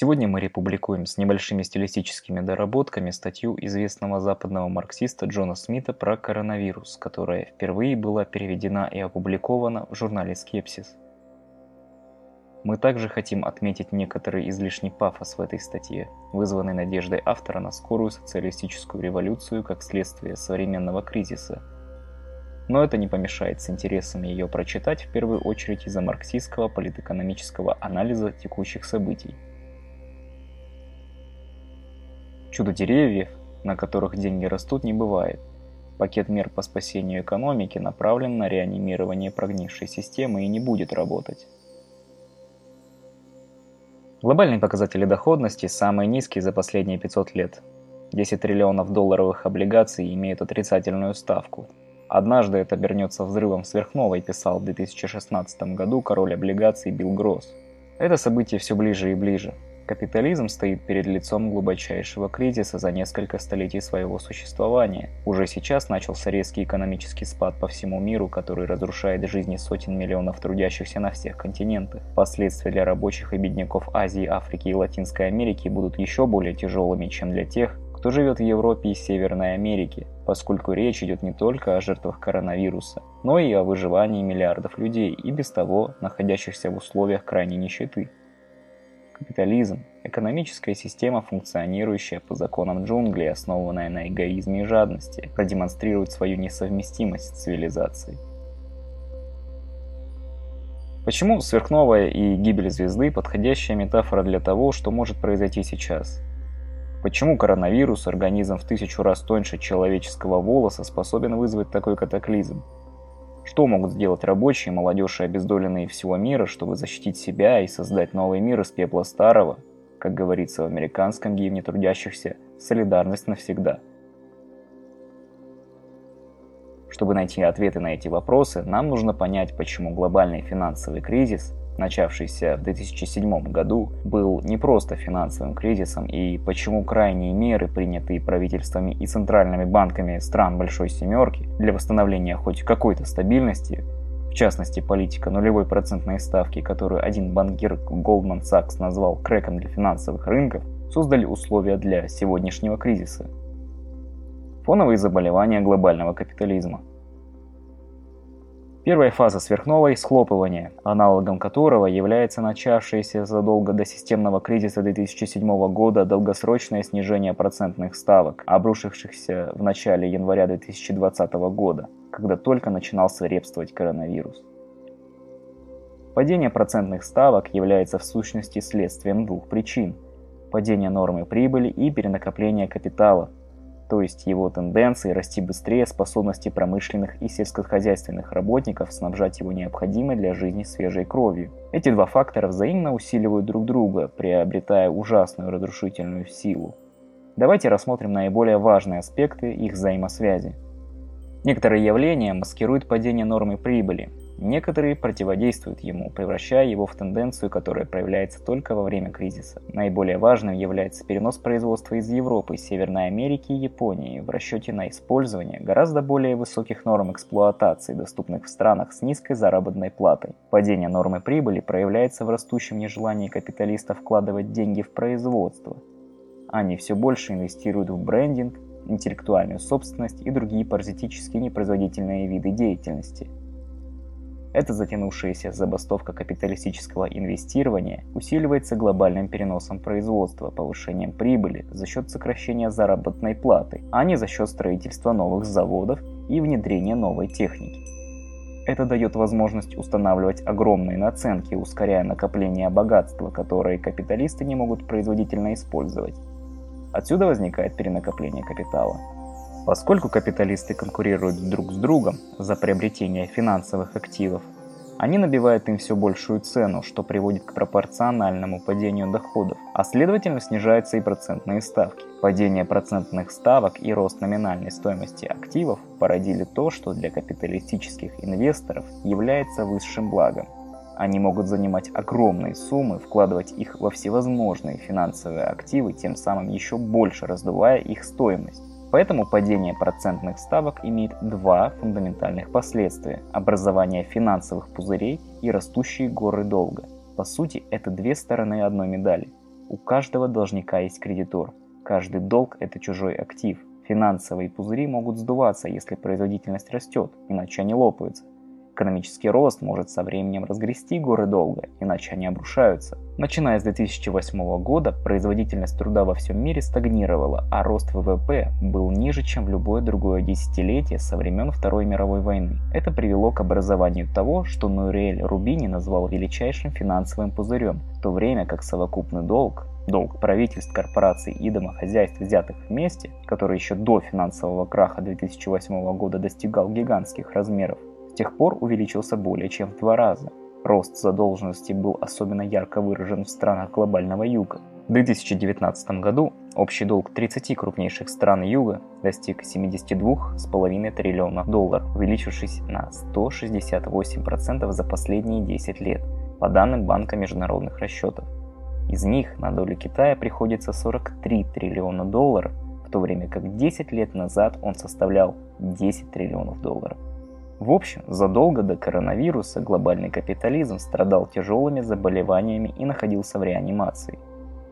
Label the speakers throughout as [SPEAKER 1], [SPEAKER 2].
[SPEAKER 1] Сегодня мы републикуем с небольшими стилистическими доработками статью известного западного марксиста Джона Смита про коронавирус, которая впервые была переведена и опубликована в журнале «Скепсис». Мы также хотим отметить некоторый излишний пафос в этой статье, вызванный надеждой автора на скорую социалистическую революцию как следствие современного кризиса. Но это не помешает с интересом ее прочитать в первую очередь из-за марксистского политэкономического анализа текущих событий. Чудо деревьев, на которых деньги растут, не бывает. Пакет мер по спасению экономики направлен на реанимирование прогнившей системы и не будет работать. Глобальные показатели доходности самые низкие за последние 500 лет. 10 триллионов долларовых облигаций имеют отрицательную ставку. Однажды это обернется взрывом сверхновой, писал в 2016 году король облигаций Билл Гросс. Это событие все ближе и ближе. Капитализм стоит перед лицом глубочайшего кризиса за несколько столетий своего существования. Уже сейчас начался резкий экономический спад по всему миру, который разрушает жизни сотен миллионов трудящихся на всех континентах. Последствия для рабочих и бедняков Азии, Африки и Латинской Америки будут еще более тяжелыми, чем для тех, кто живет в Европе и Северной Америке, поскольку речь идет не только о жертвах коронавируса, но и о выживании миллиардов людей и без того находящихся в условиях крайней нищеты. Капитализм – экономическая система, функционирующая по законам джунглей, основанная на эгоизме и жадности, продемонстрирует свою несовместимость с цивилизацией. Почему сверхновая и гибель звезды – подходящая метафора для того, что может произойти сейчас? Почему коронавирус, организм в тысячу раз тоньше человеческого волоса, способен вызвать такой катаклизм? Что могут сделать рабочие, молодежь и обездоленные всего мира, чтобы защитить себя и создать новый мир из пепла старого? Как говорится в американском гимне трудящихся, солидарность навсегда. Чтобы найти ответы на эти вопросы, нам нужно понять, почему глобальный финансовый кризис начавшийся в 2007 году, был не просто финансовым кризисом и почему крайние меры, принятые правительствами и центральными банками стран Большой Семерки для восстановления хоть какой-то стабильности, в частности политика нулевой процентной ставки, которую один банкир Goldman Sachs назвал крэком для финансовых рынков, создали условия для сегодняшнего кризиса. Фоновые заболевания глобального капитализма – Первая фаза сверхновой – схлопывание, аналогом которого является начавшееся задолго до системного кризиса 2007 года долгосрочное снижение процентных ставок, обрушившихся в начале января 2020 года, когда только начинал свирепствовать коронавирус. Падение процентных ставок является в сущности следствием двух причин – падения нормы прибыли и перенакопления капитала – то есть его тенденции расти быстрее способности промышленных и сельскохозяйственных работников снабжать его необходимой для жизни свежей кровью. Эти два фактора взаимно усиливают друг друга, приобретая ужасную разрушительную силу. Давайте рассмотрим наиболее важные аспекты их взаимосвязи. Некоторые явления маскируют падение нормы прибыли, Некоторые противодействуют ему, превращая его в тенденцию, которая проявляется только во время кризиса. Наиболее важным является перенос производства из Европы, Северной Америки и Японии в расчете на использование гораздо более высоких норм эксплуатации, доступных в странах с низкой заработной платой. Падение нормы прибыли проявляется в растущем нежелании капиталистов вкладывать деньги в производство. Они все больше инвестируют в брендинг, интеллектуальную собственность и другие паразитические непроизводительные виды деятельности – эта затянувшаяся забастовка капиталистического инвестирования усиливается глобальным переносом производства, повышением прибыли за счет сокращения заработной платы, а не за счет строительства новых заводов и внедрения новой техники. Это дает возможность устанавливать огромные наценки, ускоряя накопление богатства, которое капиталисты не могут производительно использовать. Отсюда возникает перенакопление капитала. Поскольку капиталисты конкурируют друг с другом за приобретение финансовых активов, они набивают им все большую цену, что приводит к пропорциональному падению доходов, а следовательно снижаются и процентные ставки. Падение процентных ставок и рост номинальной стоимости активов породили то, что для капиталистических инвесторов является высшим благом. Они могут занимать огромные суммы, вкладывать их во всевозможные финансовые активы, тем самым еще больше раздувая их стоимость. Поэтому падение процентных ставок имеет два фундаментальных последствия – образование финансовых пузырей и растущие горы долга. По сути, это две стороны одной медали. У каждого должника есть кредитор. Каждый долг – это чужой актив. Финансовые пузыри могут сдуваться, если производительность растет, иначе они лопаются. Экономический рост может со временем разгрести горы долга, иначе они обрушаются. Начиная с 2008 года производительность труда во всем мире стагнировала, а рост ВВП был ниже, чем в любое другое десятилетие со времен Второй мировой войны. Это привело к образованию того, что Нуриэль Рубини назвал величайшим финансовым пузырем, в то время как совокупный долг долг правительств, корпораций и домохозяйств, взятых вместе, который еще до финансового краха 2008 года достигал гигантских размеров, тех пор увеличился более чем в два раза. Рост задолженности был особенно ярко выражен в странах глобального юга. В 2019 году общий долг 30 крупнейших стран юга достиг 72,5 триллионов долларов, увеличившись на 168% за последние 10 лет, по данным Банка международных расчетов. Из них на долю Китая приходится 43 триллиона долларов, в то время как 10 лет назад он составлял 10 триллионов долларов. В общем, задолго до коронавируса глобальный капитализм страдал тяжелыми заболеваниями и находился в реанимации.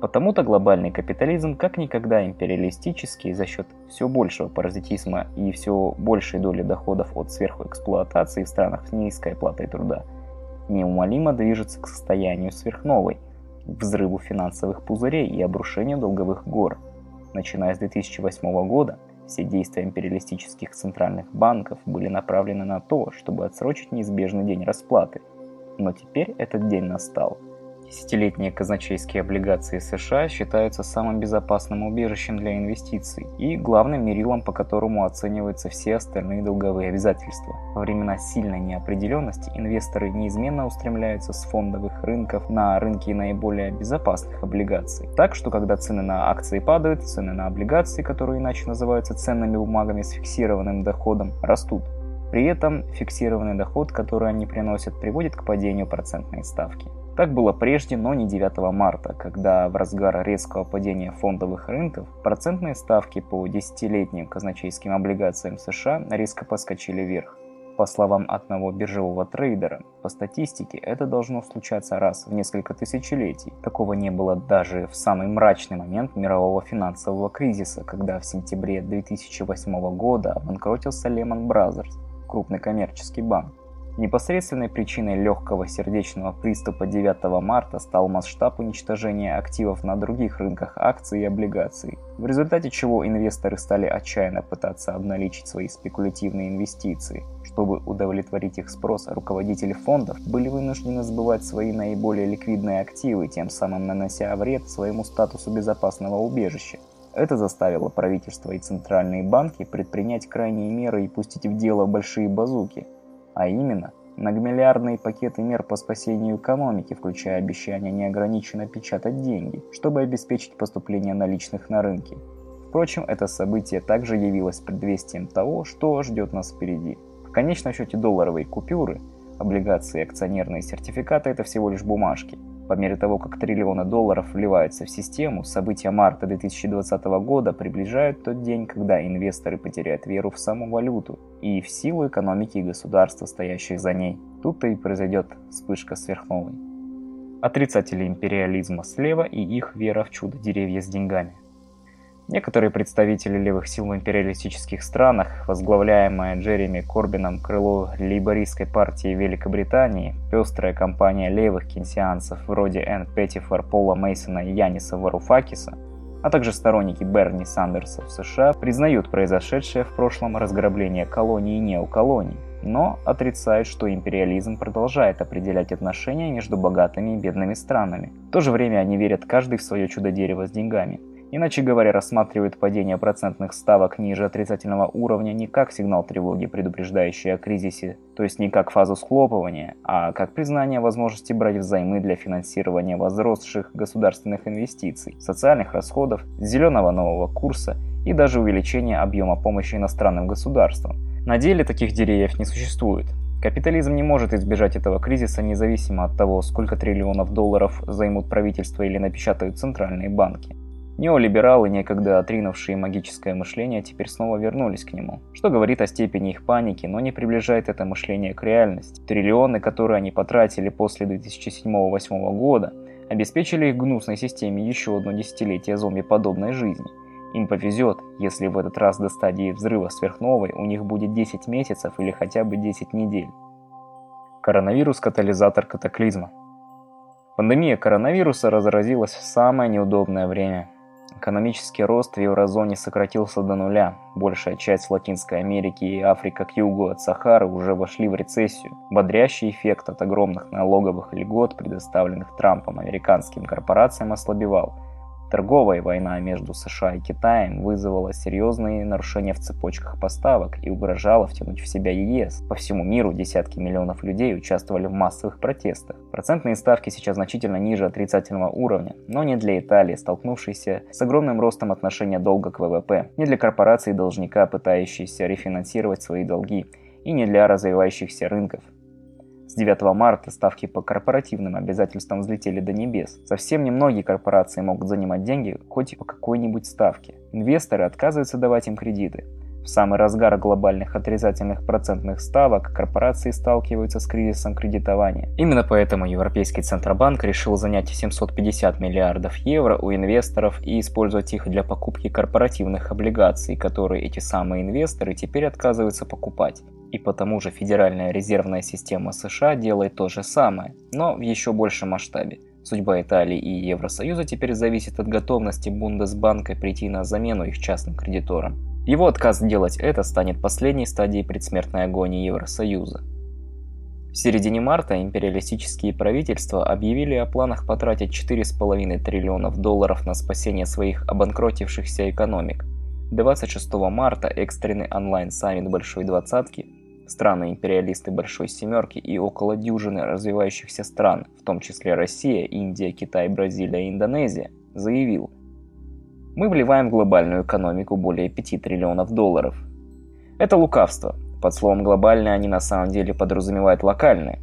[SPEAKER 1] Потому-то глобальный капитализм как никогда империалистический за счет все большего паразитизма и все большей доли доходов от сверхэксплуатации в странах с низкой оплатой труда неумолимо движется к состоянию сверхновой, взрыву финансовых пузырей и обрушению долговых гор. Начиная с 2008 года все действия империалистических центральных банков были направлены на то, чтобы отсрочить неизбежный день расплаты. Но теперь этот день настал – Десятилетние казначейские облигации США считаются самым безопасным убежищем для инвестиций и главным мерилом, по которому оцениваются все остальные долговые обязательства. Во времена сильной неопределенности инвесторы неизменно устремляются с фондовых рынков на рынки наиболее безопасных облигаций. Так что когда цены на акции падают, цены на облигации, которые иначе называются ценными бумагами с фиксированным доходом, растут. При этом фиксированный доход, который они приносят, приводит к падению процентной ставки. Так было прежде, но не 9 марта, когда в разгар резкого падения фондовых рынков процентные ставки по десятилетним казначейским облигациям США резко поскочили вверх. По словам одного биржевого трейдера, по статистике это должно случаться раз в несколько тысячелетий. Такого не было даже в самый мрачный момент мирового финансового кризиса, когда в сентябре 2008 года обанкротился Lehman Brothers, крупный коммерческий банк. Непосредственной причиной легкого сердечного приступа 9 марта стал масштаб уничтожения активов на других рынках акций и облигаций, в результате чего инвесторы стали отчаянно пытаться обналичить свои спекулятивные инвестиции. Чтобы удовлетворить их спрос, руководители фондов были вынуждены сбывать свои наиболее ликвидные активы, тем самым нанося вред своему статусу безопасного убежища. Это заставило правительство и центральные банки предпринять крайние меры и пустить в дело большие базуки – а именно многомиллиардные пакеты мер по спасению экономики, включая обещание неограниченно печатать деньги, чтобы обеспечить поступление наличных на рынке. Впрочем, это событие также явилось предвестием того, что ждет нас впереди. В конечном счете долларовые купюры, облигации акционерные сертификаты – это всего лишь бумажки – по мере того, как триллионы долларов вливаются в систему, события марта 2020 года приближают тот день, когда инвесторы потеряют веру в саму валюту и в силу экономики и государства, стоящих за ней. Тут-то и произойдет вспышка сверхновой. Отрицатели империализма слева и их вера в чудо деревья с деньгами – Некоторые представители левых сил в империалистических странах, возглавляемая Джереми Корбином крыло лейбористской партии Великобритании, пестрая компания левых кенсианцев вроде Энн Петтифор, Пола Мейсона и Яниса Варуфакиса, а также сторонники Берни Сандерса в США, признают произошедшее в прошлом разграбление колоний и неоколоний, но отрицают, что империализм продолжает определять отношения между богатыми и бедными странами. В то же время они верят каждый в свое чудо-дерево с деньгами – Иначе говоря, рассматривают падение процентных ставок ниже отрицательного уровня не как сигнал тревоги, предупреждающий о кризисе, то есть не как фазу схлопывания, а как признание возможности брать взаймы для финансирования возросших государственных инвестиций, социальных расходов, зеленого нового курса и даже увеличения объема помощи иностранным государствам. На деле таких деревьев не существует. Капитализм не может избежать этого кризиса независимо от того, сколько триллионов долларов займут правительство или напечатают центральные банки. Неолибералы, некогда отринувшие магическое мышление, теперь снова вернулись к нему, что говорит о степени их паники, но не приближает это мышление к реальности. Триллионы, которые они потратили после 2007-2008 года, обеспечили их гнусной системе еще одно десятилетие зомби-подобной жизни. Им повезет, если в этот раз до стадии взрыва сверхновой у них будет 10 месяцев или хотя бы 10 недель. Коронавирус – катализатор катаклизма. Пандемия коронавируса разразилась в самое неудобное время – Экономический рост в еврозоне сократился до нуля. Большая часть Латинской Америки и Африка к югу от Сахары уже вошли в рецессию. Бодрящий эффект от огромных налоговых льгот, предоставленных Трампом американским корпорациям, ослабевал – Торговая война между США и Китаем вызвала серьезные нарушения в цепочках поставок и угрожала втянуть в себя ЕС. По всему миру десятки миллионов людей участвовали в массовых протестах. Процентные ставки сейчас значительно ниже отрицательного уровня, но не для Италии, столкнувшейся с огромным ростом отношения долга к ВВП, не для корпораций должника, пытающейся рефинансировать свои долги, и не для развивающихся рынков, с 9 марта ставки по корпоративным обязательствам взлетели до небес. Совсем немногие корпорации могут занимать деньги хоть по какой-нибудь ставке. Инвесторы отказываются давать им кредиты. В самый разгар глобальных отрицательных процентных ставок корпорации сталкиваются с кризисом кредитования. Именно поэтому Европейский Центробанк решил занять 750 миллиардов евро у инвесторов и использовать их для покупки корпоративных облигаций, которые эти самые инвесторы теперь отказываются покупать. И потому же Федеральная резервная система США делает то же самое, но в еще большем масштабе. Судьба Италии и Евросоюза теперь зависит от готовности Бундесбанка прийти на замену их частным кредиторам. Его отказ делать это станет последней стадией предсмертной агонии Евросоюза. В середине марта империалистические правительства объявили о планах потратить 4,5 триллионов долларов на спасение своих обанкротившихся экономик. 26 марта экстренный онлайн-саммит Большой Двадцатки страны-империалисты Большой Семерки и около дюжины развивающихся стран, в том числе Россия, Индия, Китай, Бразилия и Индонезия, заявил, мы вливаем в глобальную экономику более 5 триллионов долларов. Это лукавство. Под словом «глобальное» они на самом деле подразумевают локальное.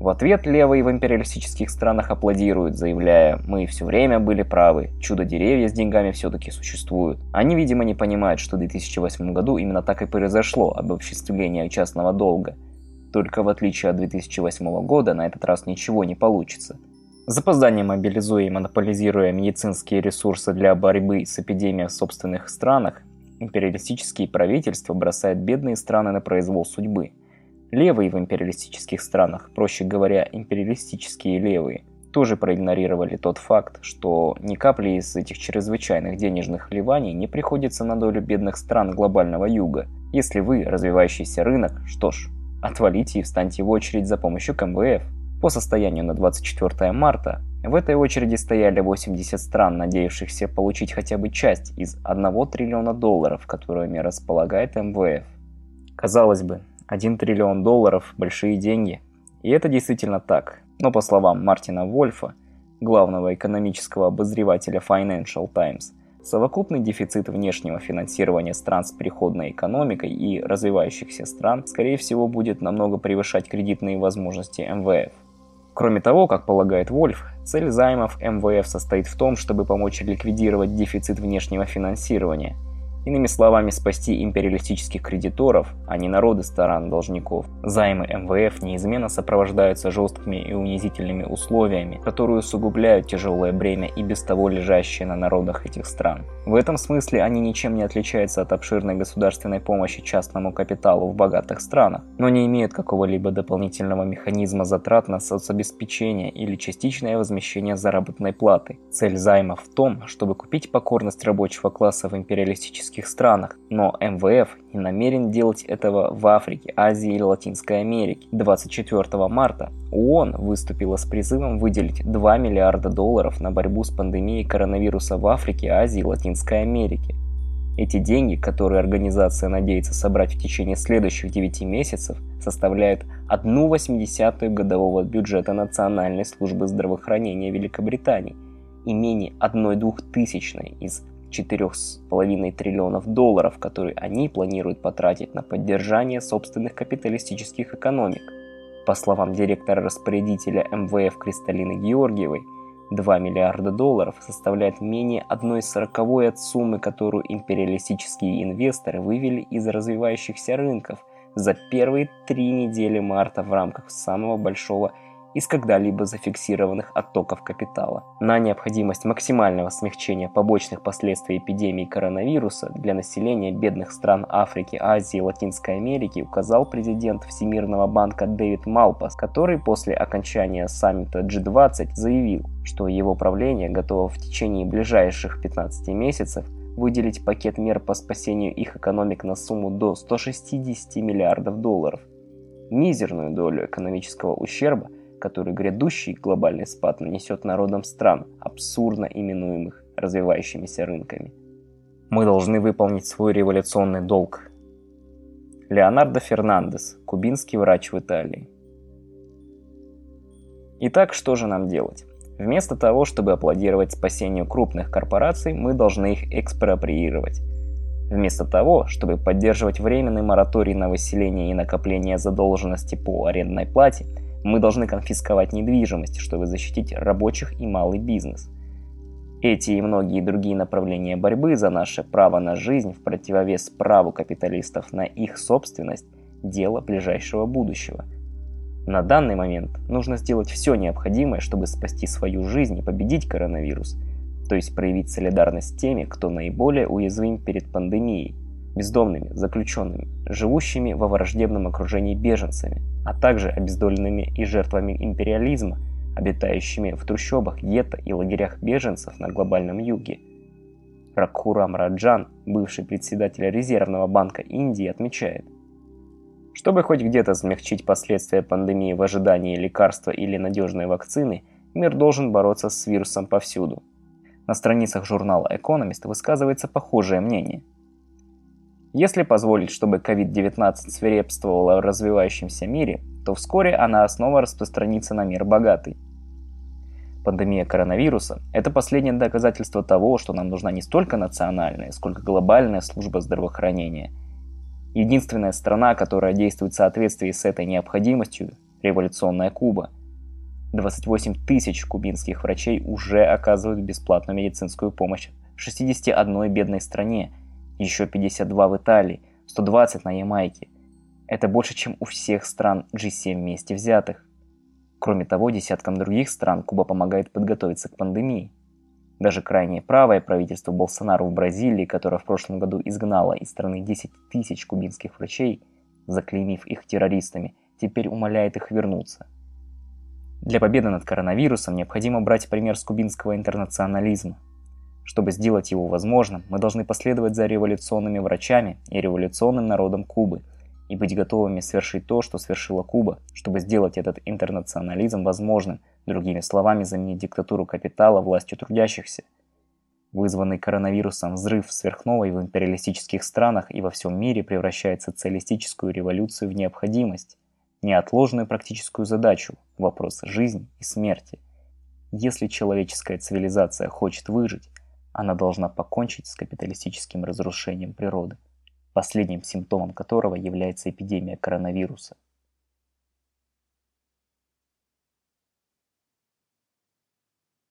[SPEAKER 1] В ответ левые в империалистических странах аплодируют, заявляя «Мы все время были правы, чудо-деревья с деньгами все-таки существуют». Они, видимо, не понимают, что в 2008 году именно так и произошло обобществление частного долга. Только в отличие от 2008 года на этот раз ничего не получится. С запозданием мобилизуя и монополизируя медицинские ресурсы для борьбы с эпидемией в собственных странах, империалистические правительства бросают бедные страны на произвол судьбы – Левые в империалистических странах, проще говоря, империалистические левые, тоже проигнорировали тот факт, что ни капли из этих чрезвычайных денежных вливаний не приходится на долю бедных стран глобального юга. Если вы развивающийся рынок, что ж, отвалите и встаньте в очередь за помощью МВФ. По состоянию на 24 марта в этой очереди стояли 80 стран, надеявшихся получить хотя бы часть из 1 триллиона долларов, которыми располагает МВФ. Казалось бы, 1 триллион долларов – большие деньги. И это действительно так. Но по словам Мартина Вольфа, главного экономического обозревателя Financial Times, совокупный дефицит внешнего финансирования стран с переходной экономикой и развивающихся стран, скорее всего, будет намного превышать кредитные возможности МВФ. Кроме того, как полагает Вольф, цель займов МВФ состоит в том, чтобы помочь ликвидировать дефицит внешнего финансирования – Иными словами, спасти империалистических кредиторов, а не народы стран-должников. Займы МВФ неизменно сопровождаются жесткими и унизительными условиями, которые усугубляют тяжелое бремя и без того лежащее на народах этих стран. В этом смысле они ничем не отличаются от обширной государственной помощи частному капиталу в богатых странах, но не имеют какого-либо дополнительного механизма затрат на соцобеспечение или частичное возмещение заработной платы. Цель займов в том, чтобы купить покорность рабочего класса в империалистических африканских странах, но МВФ не намерен делать этого в Африке, Азии или Латинской Америке. 24 марта ООН выступила с призывом выделить 2 миллиарда долларов на борьбу с пандемией коронавируса в Африке, Азии и Латинской Америке. Эти деньги, которые организация надеется собрать в течение следующих 9 месяцев, составляют 1,8 годового бюджета Национальной службы здравоохранения Великобритании и менее 1 двухтысячной из 4,5 триллионов долларов, которые они планируют потратить на поддержание собственных капиталистических экономик. По словам директора-распорядителя МВФ Кристалины Георгиевой, 2 миллиарда долларов составляет менее 1 сороковой от суммы, которую империалистические инвесторы вывели из развивающихся рынков за первые три недели марта в рамках самого большого из когда-либо зафиксированных оттоков капитала. На необходимость максимального смягчения побочных последствий эпидемии коронавируса для населения бедных стран Африки, Азии и Латинской Америки указал президент Всемирного банка Дэвид Малпас, который после окончания саммита G20 заявил, что его правление готово в течение ближайших 15 месяцев выделить пакет мер по спасению их экономик на сумму до 160 миллиардов долларов. Мизерную долю экономического ущерба – который грядущий глобальный спад нанесет народам стран, абсурдно именуемых развивающимися рынками. Мы должны выполнить свой революционный долг. Леонардо Фернандес, кубинский врач в Италии. Итак, что же нам делать? Вместо того, чтобы аплодировать спасению крупных корпораций, мы должны их экспроприировать. Вместо того, чтобы поддерживать временный мораторий на выселение и накопление задолженности по арендной плате – мы должны конфисковать недвижимость, чтобы защитить рабочих и малый бизнес. Эти и многие другие направления борьбы за наше право на жизнь в противовес праву капиталистов на их собственность – дело ближайшего будущего. На данный момент нужно сделать все необходимое, чтобы спасти свою жизнь и победить коронавирус, то есть проявить солидарность с теми, кто наиболее уязвим перед пандемией, бездомными, заключенными, живущими во враждебном окружении беженцами, а также обездоленными и жертвами империализма, обитающими в трущобах, гетто и лагерях беженцев на глобальном юге. Ракхурам Раджан, бывший председатель Резервного банка Индии, отмечает, чтобы хоть где-то смягчить последствия пандемии в ожидании лекарства или надежной вакцины, мир должен бороться с вирусом повсюду. На страницах журнала Economist высказывается похожее мнение – если позволить, чтобы COVID-19 свирепствовала в развивающемся мире, то вскоре она снова распространится на мир богатый. Пандемия коронавируса – это последнее доказательство того, что нам нужна не столько национальная, сколько глобальная служба здравоохранения. Единственная страна, которая действует в соответствии с этой необходимостью – революционная Куба. 28 тысяч кубинских врачей уже оказывают бесплатную медицинскую помощь в 61 бедной стране – еще 52 в Италии, 120 на Ямайке. Это больше, чем у всех стран G7 вместе взятых. Кроме того, десяткам других стран Куба помогает подготовиться к пандемии. Даже крайне правое правительство Болсонaro в Бразилии, которое в прошлом году изгнало из страны 10 тысяч кубинских врачей, заклеймив их террористами, теперь умоляет их вернуться. Для победы над коронавирусом необходимо брать пример с кубинского интернационализма – чтобы сделать его возможным, мы должны последовать за революционными врачами и революционным народом Кубы и быть готовыми совершить то, что совершила Куба, чтобы сделать этот интернационализм возможным, другими словами, заменить диктатуру капитала властью трудящихся. Вызванный коронавирусом взрыв сверхновой в империалистических странах и во всем мире превращает социалистическую революцию в необходимость, неотложную практическую задачу, вопрос жизни и смерти. Если человеческая цивилизация хочет выжить, она должна покончить с капиталистическим разрушением природы, последним симптомом которого является эпидемия коронавируса –